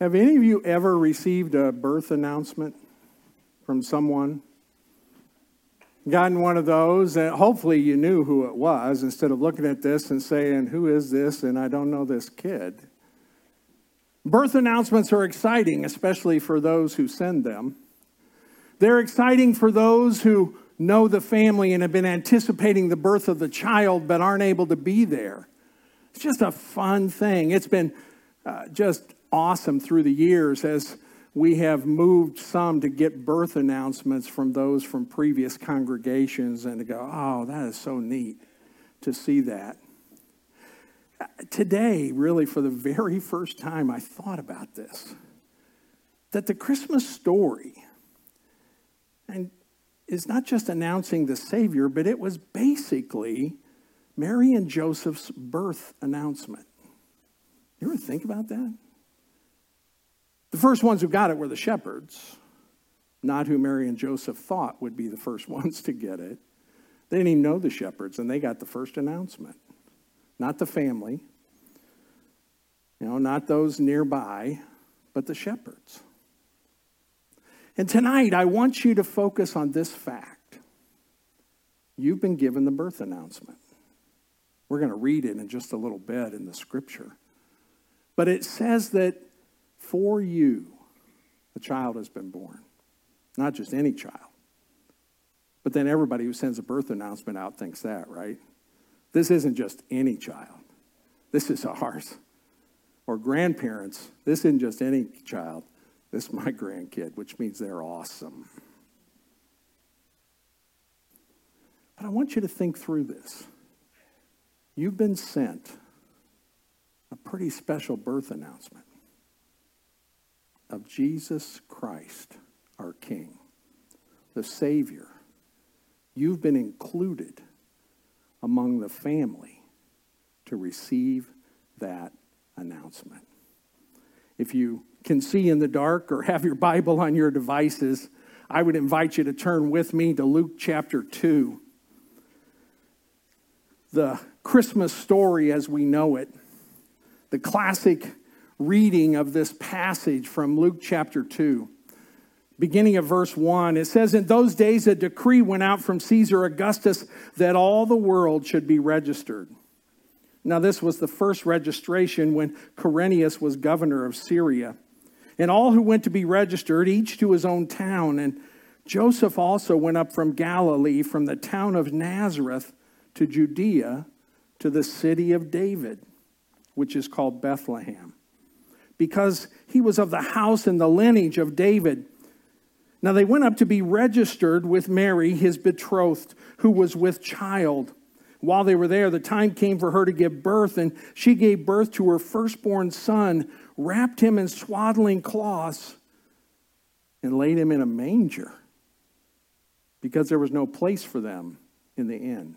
Have any of you ever received a birth announcement from someone? Gotten one of those, and hopefully you knew who it was instead of looking at this and saying, Who is this? And I don't know this kid. Birth announcements are exciting, especially for those who send them. They're exciting for those who know the family and have been anticipating the birth of the child but aren't able to be there. It's just a fun thing. It's been uh, just awesome through the years as we have moved some to get birth announcements from those from previous congregations and to go, oh, that is so neat to see that. Today, really, for the very first time, I thought about this that the Christmas story and is not just announcing the Savior, but it was basically Mary and Joseph's birth announcement. You ever think about that? The first ones who got it were the shepherds, not who Mary and Joseph thought would be the first ones to get it. They didn't even know the shepherds, and they got the first announcement. Not the family, you know, not those nearby, but the shepherds. And tonight, I want you to focus on this fact. You've been given the birth announcement. We're going to read it in just a little bit in the scripture. But it says that for you, a child has been born. Not just any child. But then everybody who sends a birth announcement out thinks that, right? This isn't just any child, this is ours. Or grandparents, this isn't just any child, this is my grandkid, which means they're awesome. But I want you to think through this. You've been sent a pretty special birth announcement of Jesus Christ, our King, the Savior, you've been included among the family to receive that announcement. If you can see in the dark or have your Bible on your devices, I would invite you to turn with me to Luke chapter 2. The Christmas story as we know it, the classic reading of this passage from Luke chapter 2. Beginning of verse 1, it says, In those days a decree went out from Caesar Augustus that all the world should be registered. Now, this was the first registration when Quirinius was governor of Syria. And all who went to be registered, each to his own town. And Joseph also went up from Galilee, from the town of Nazareth to Judea, to the city of David, which is called Bethlehem because he was of the house and the lineage of David. Now they went up to be registered with Mary, his betrothed, who was with child. While they were there, the time came for her to give birth, and she gave birth to her firstborn son, wrapped him in swaddling cloths, and laid him in a manger because there was no place for them in the inn.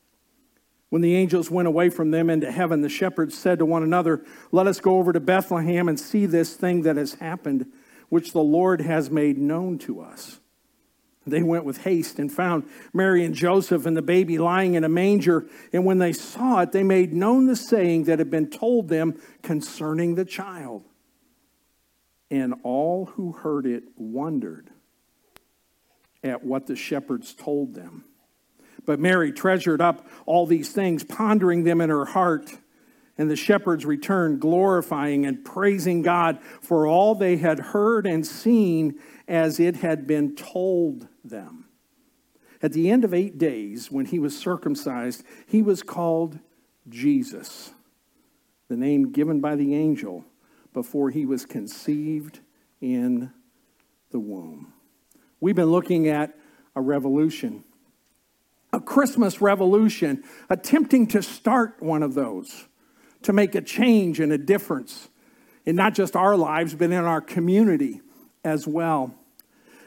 When the angels went away from them into heaven, the shepherds said to one another, Let us go over to Bethlehem and see this thing that has happened, which the Lord has made known to us. They went with haste and found Mary and Joseph and the baby lying in a manger. And when they saw it, they made known the saying that had been told them concerning the child. And all who heard it wondered at what the shepherds told them. But Mary treasured up all these things, pondering them in her heart. And the shepherds returned, glorifying and praising God for all they had heard and seen as it had been told them. At the end of eight days, when he was circumcised, he was called Jesus, the name given by the angel before he was conceived in the womb. We've been looking at a revolution, a Christmas revolution, attempting to start one of those, to make a change and a difference in not just our lives, but in our community as well.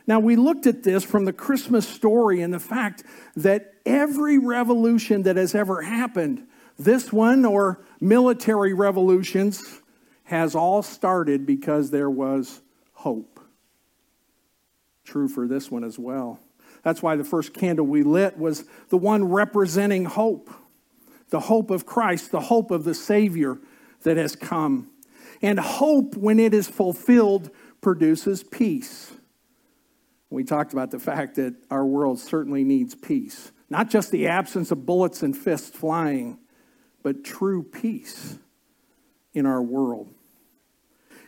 Now, we looked at this from the Christmas story and the fact that every revolution that has ever happened, this one or military revolutions, has all started because there was hope. True for this one as well. That's why the first candle we lit was the one representing hope the hope of Christ, the hope of the Savior that has come. And hope, when it is fulfilled, produces peace. We talked about the fact that our world certainly needs peace. Not just the absence of bullets and fists flying, but true peace in our world.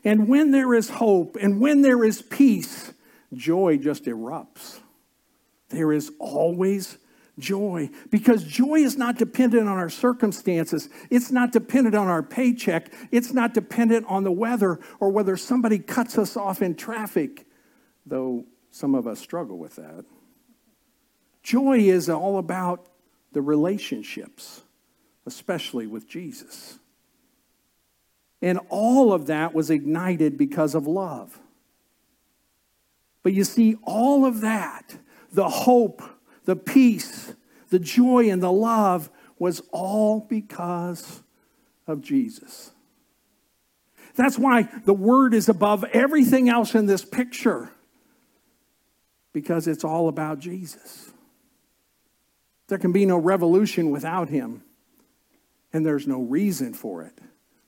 And when there is hope and when there is peace, joy just erupts. There is always joy because joy is not dependent on our circumstances. It's not dependent on our paycheck. It's not dependent on the weather or whether somebody cuts us off in traffic, though some of us struggle with that. Joy is all about the relationships, especially with Jesus. And all of that was ignited because of love. But you see, all of that, the hope, the peace, the joy, and the love was all because of Jesus. That's why the word is above everything else in this picture, because it's all about Jesus. There can be no revolution without him, and there's no reason for it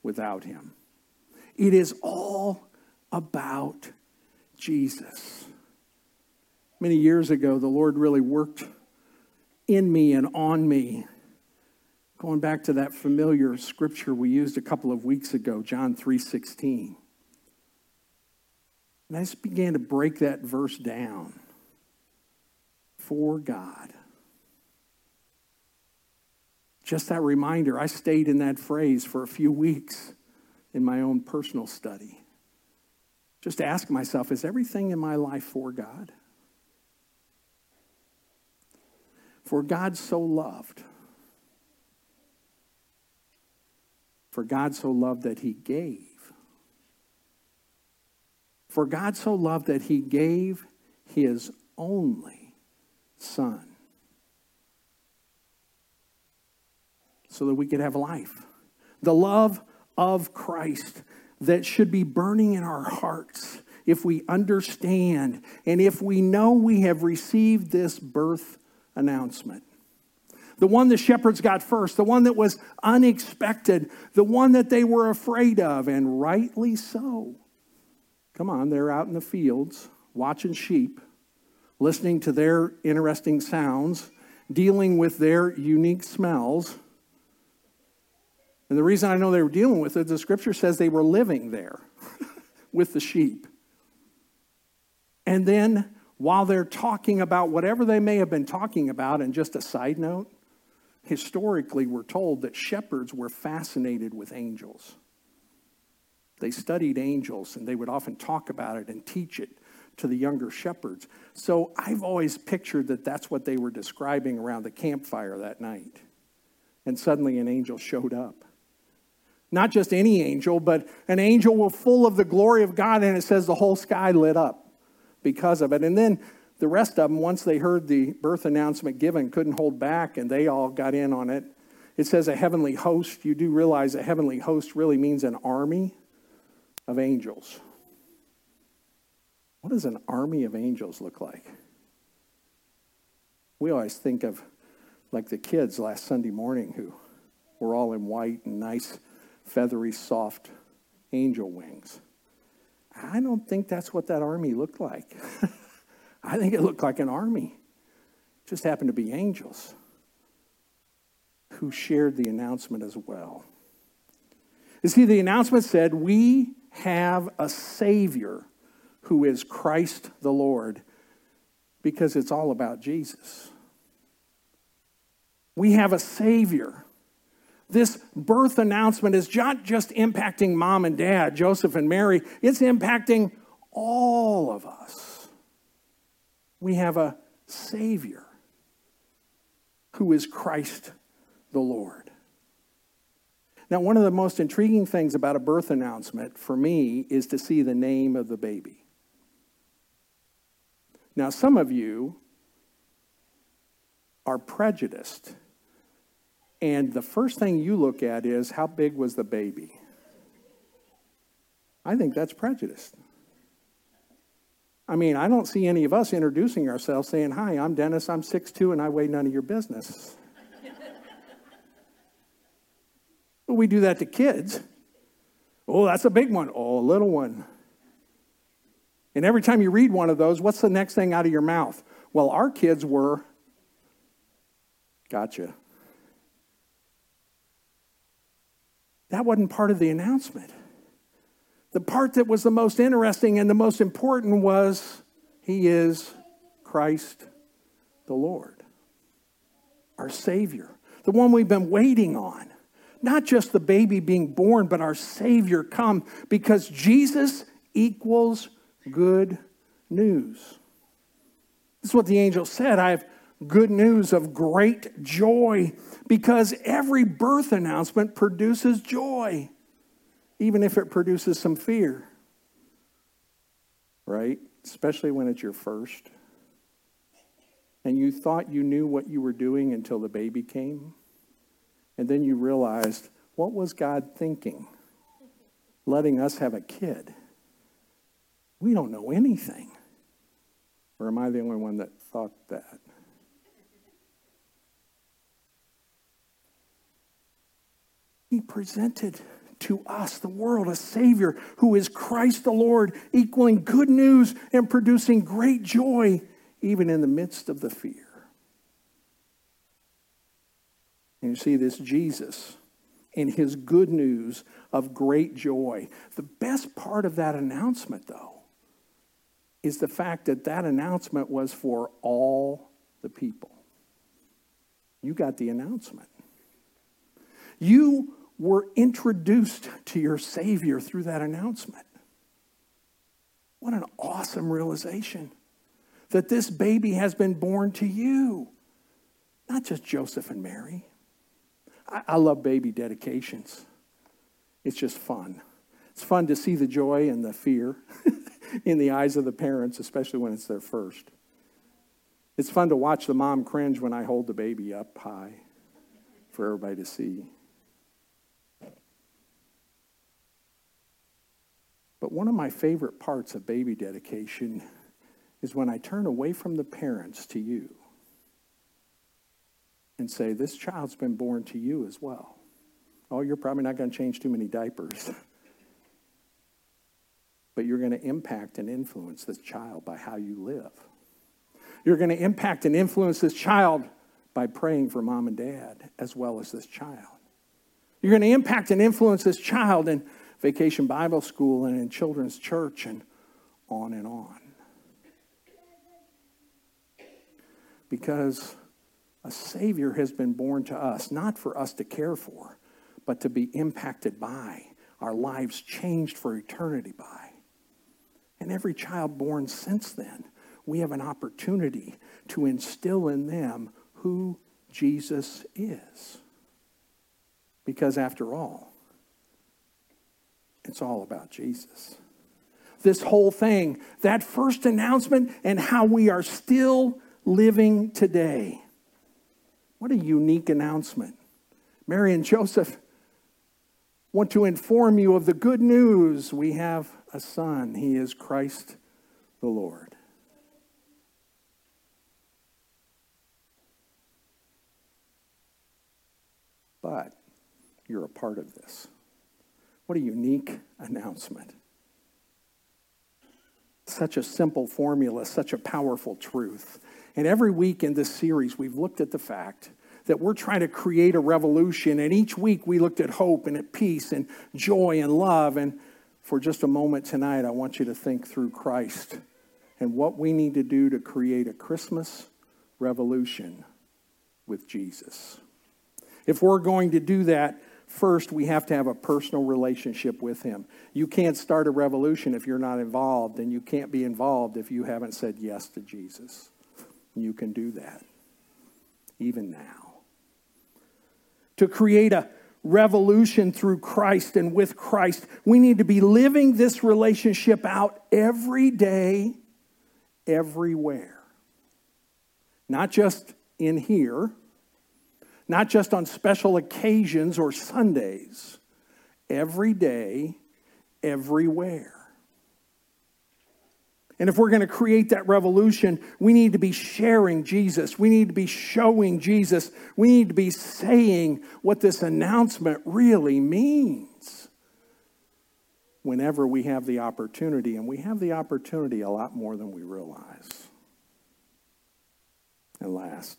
without him. It is all about Jesus. Many years ago, the Lord really worked in me and on me. Going back to that familiar scripture we used a couple of weeks ago, John 3:16. And I just began to break that verse down. For God. Just that reminder, I stayed in that phrase for a few weeks in my own personal study. Just ask myself, is everything in my life for God? For God so loved. For God so loved that he gave. For God so loved that he gave his only son so that we could have life. The love of Christ that should be burning in our hearts if we understand and if we know we have received this birth announcement. The one the shepherds got first, the one that was unexpected, the one that they were afraid of, and rightly so. Come on, they're out in the fields watching sheep, listening to their interesting sounds, dealing with their unique smells. And the reason I know they were dealing with it, the scripture says they were living there with the sheep. And then while they're talking about whatever they may have been talking about, and just a side note, historically we're told that shepherds were fascinated with angels. They studied angels and they would often talk about it and teach it to the younger shepherds. So I've always pictured that that's what they were describing around the campfire that night. And suddenly an angel showed up. Not just any angel, but an angel full of the glory of God, and it says the whole sky lit up because of it. And then the rest of them, once they heard the birth announcement given, couldn't hold back and they all got in on it. It says a heavenly host. You do realize a heavenly host really means an army of angels. What does an army of angels look like? We always think of like the kids last Sunday morning who were all in white and nice, feathery, soft angel wings. I don't think that's what that army looked like. I think it looked like an army. It just happened to be angels who shared the announcement as well. You see, the announcement said, We have a Savior who is Christ the Lord, because it's all about Jesus. We have a Savior. This birth announcement is not just impacting mom and dad, Joseph and Mary, it's impacting all of us. We have a Savior who is Christ the Lord. Now, one of the most intriguing things about a birth announcement for me is to see the name of the baby. Now, some of you are prejudiced, and the first thing you look at is how big was the baby? I think that's prejudice. I mean, I don't see any of us introducing ourselves saying, Hi, I'm Dennis, I'm 6'2, and I weigh none of your business. but we do that to kids. Oh, that's a big one. Oh, a little one. And every time you read one of those, what's the next thing out of your mouth? Well, our kids were. Gotcha. That wasn't part of the announcement. The part that was the most interesting and the most important was He is Christ the Lord, our Savior, the one we've been waiting on. Not just the baby being born, but our Savior come because Jesus equals good news. This is what the angel said. I have good news of great joy because every birth announcement produces joy even if it produces some fear, right? Especially when it's your first. And you thought you knew what you were doing until the baby came. And then you realized, what was God thinking? Letting us have a kid. We don't know anything. Or am I the only one that thought that? He presented to us, the world, a Savior who is Christ the Lord, equaling good news and producing great joy even in the midst of the fear. And you see this Jesus in his good news of great joy. The best part of that announcement, though, is the fact that that announcement was for all the people. You got the announcement. You were introduced to your Savior through that announcement. What an awesome realization that this baby has been born to you, not just Joseph and Mary. I, I love baby dedications, it's just fun. It's fun to see the joy and the fear in the eyes of the parents, especially when it's their first. It's fun to watch the mom cringe when I hold the baby up high for everybody to see. But one of my favorite parts of baby dedication is when I turn away from the parents to you and say, This child's been born to you as well. Oh, you're probably not going to change too many diapers. but you're going to impact and influence this child by how you live. You're going to impact and influence this child by praying for mom and dad as well as this child. You're going to impact and influence this child and Vacation Bible School and in children's church and on and on. Because a Savior has been born to us, not for us to care for, but to be impacted by, our lives changed for eternity by. And every child born since then, we have an opportunity to instill in them who Jesus is. Because after all, it's all about Jesus. This whole thing, that first announcement, and how we are still living today. What a unique announcement. Mary and Joseph want to inform you of the good news. We have a son, he is Christ the Lord. But you're a part of this. What a unique announcement. Such a simple formula, such a powerful truth. And every week in this series, we've looked at the fact that we're trying to create a revolution. And each week we looked at hope and at peace and joy and love. And for just a moment tonight, I want you to think through Christ and what we need to do to create a Christmas revolution with Jesus. If we're going to do that, first we have to have a personal relationship with Him. You can't start a revolution if you're not involved, and you can't be involved if you haven't said yes to Jesus. You can do that even now. To create a revolution through Christ and with Christ, we need to be living this relationship out every day, everywhere. Not just in here, not just on special occasions or Sundays, every day, everywhere. And if we're going to create that revolution, we need to be sharing Jesus. We need to be showing Jesus. We need to be saying what this announcement really means whenever we have the opportunity. And we have the opportunity a lot more than we realize. And last,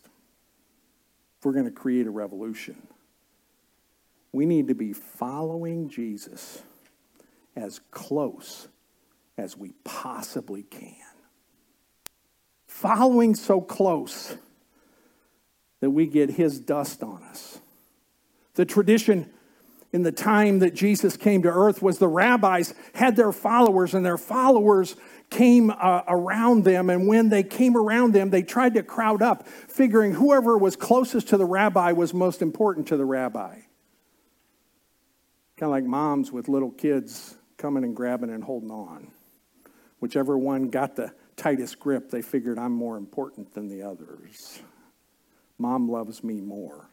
if we're going to create a revolution, we need to be following Jesus as close as we possibly can. Following so close that we get his dust on us. The tradition in the time that Jesus came to earth was the rabbis had their followers, and their followers came uh, around them. And when they came around them, they tried to crowd up, figuring whoever was closest to the rabbi was most important to the rabbi. Kind of like moms with little kids coming and grabbing and holding on. Whichever one got the tightest grip, they figured I'm more important than the others. Mom loves me more,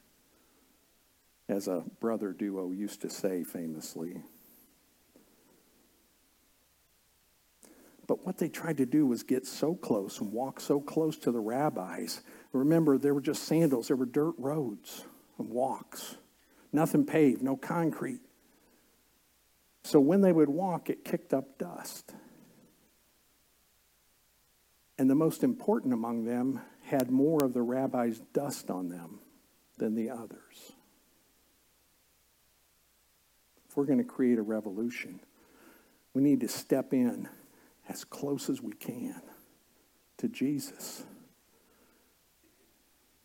as a brother duo used to say famously. But what they tried to do was get so close and walk so close to the rabbis. Remember, there were just sandals, there were dirt roads and walks, nothing paved, no concrete. So when they would walk, it kicked up dust. And the most important among them had more of the rabbi's dust on them than the others. If we're going to create a revolution, we need to step in as close as we can to Jesus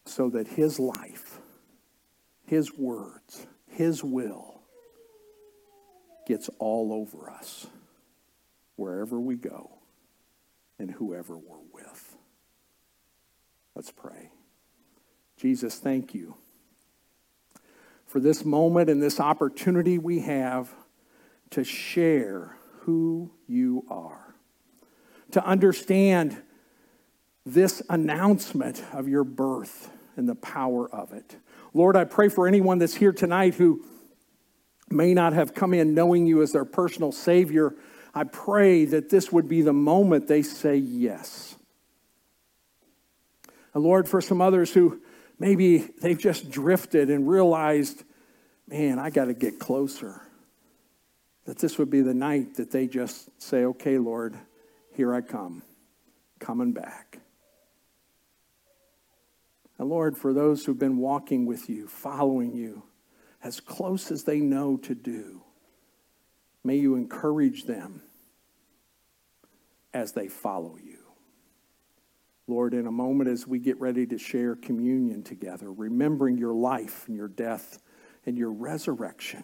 so that his life, his words, his will gets all over us wherever we go and whoever we're with. Let's pray. Jesus, thank you for this moment and this opportunity we have to share who you are, to understand this announcement of your birth and the power of it. Lord, I pray for anyone that's here tonight who may not have come in knowing you as their personal Savior I pray that this would be the moment they say yes. And Lord, for some others who maybe they've just drifted and realized, man, I got to get closer, that this would be the night that they just say, okay, Lord, here I come, coming back. And Lord, for those who've been walking with you, following you, as close as they know to do, May you encourage them as they follow you. Lord, in a moment as we get ready to share communion together, remembering your life and your death and your resurrection.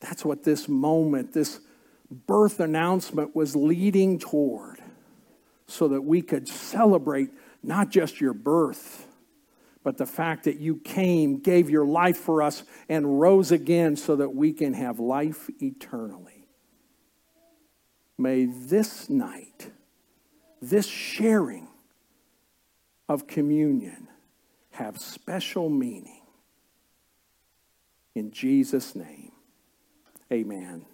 That's what this moment, this birth announcement was leading toward, so that we could celebrate not just your birth but the fact that you came, gave your life for us, and rose again so that we can have life eternally. May this night, this sharing of communion, have special meaning. In Jesus' name, amen.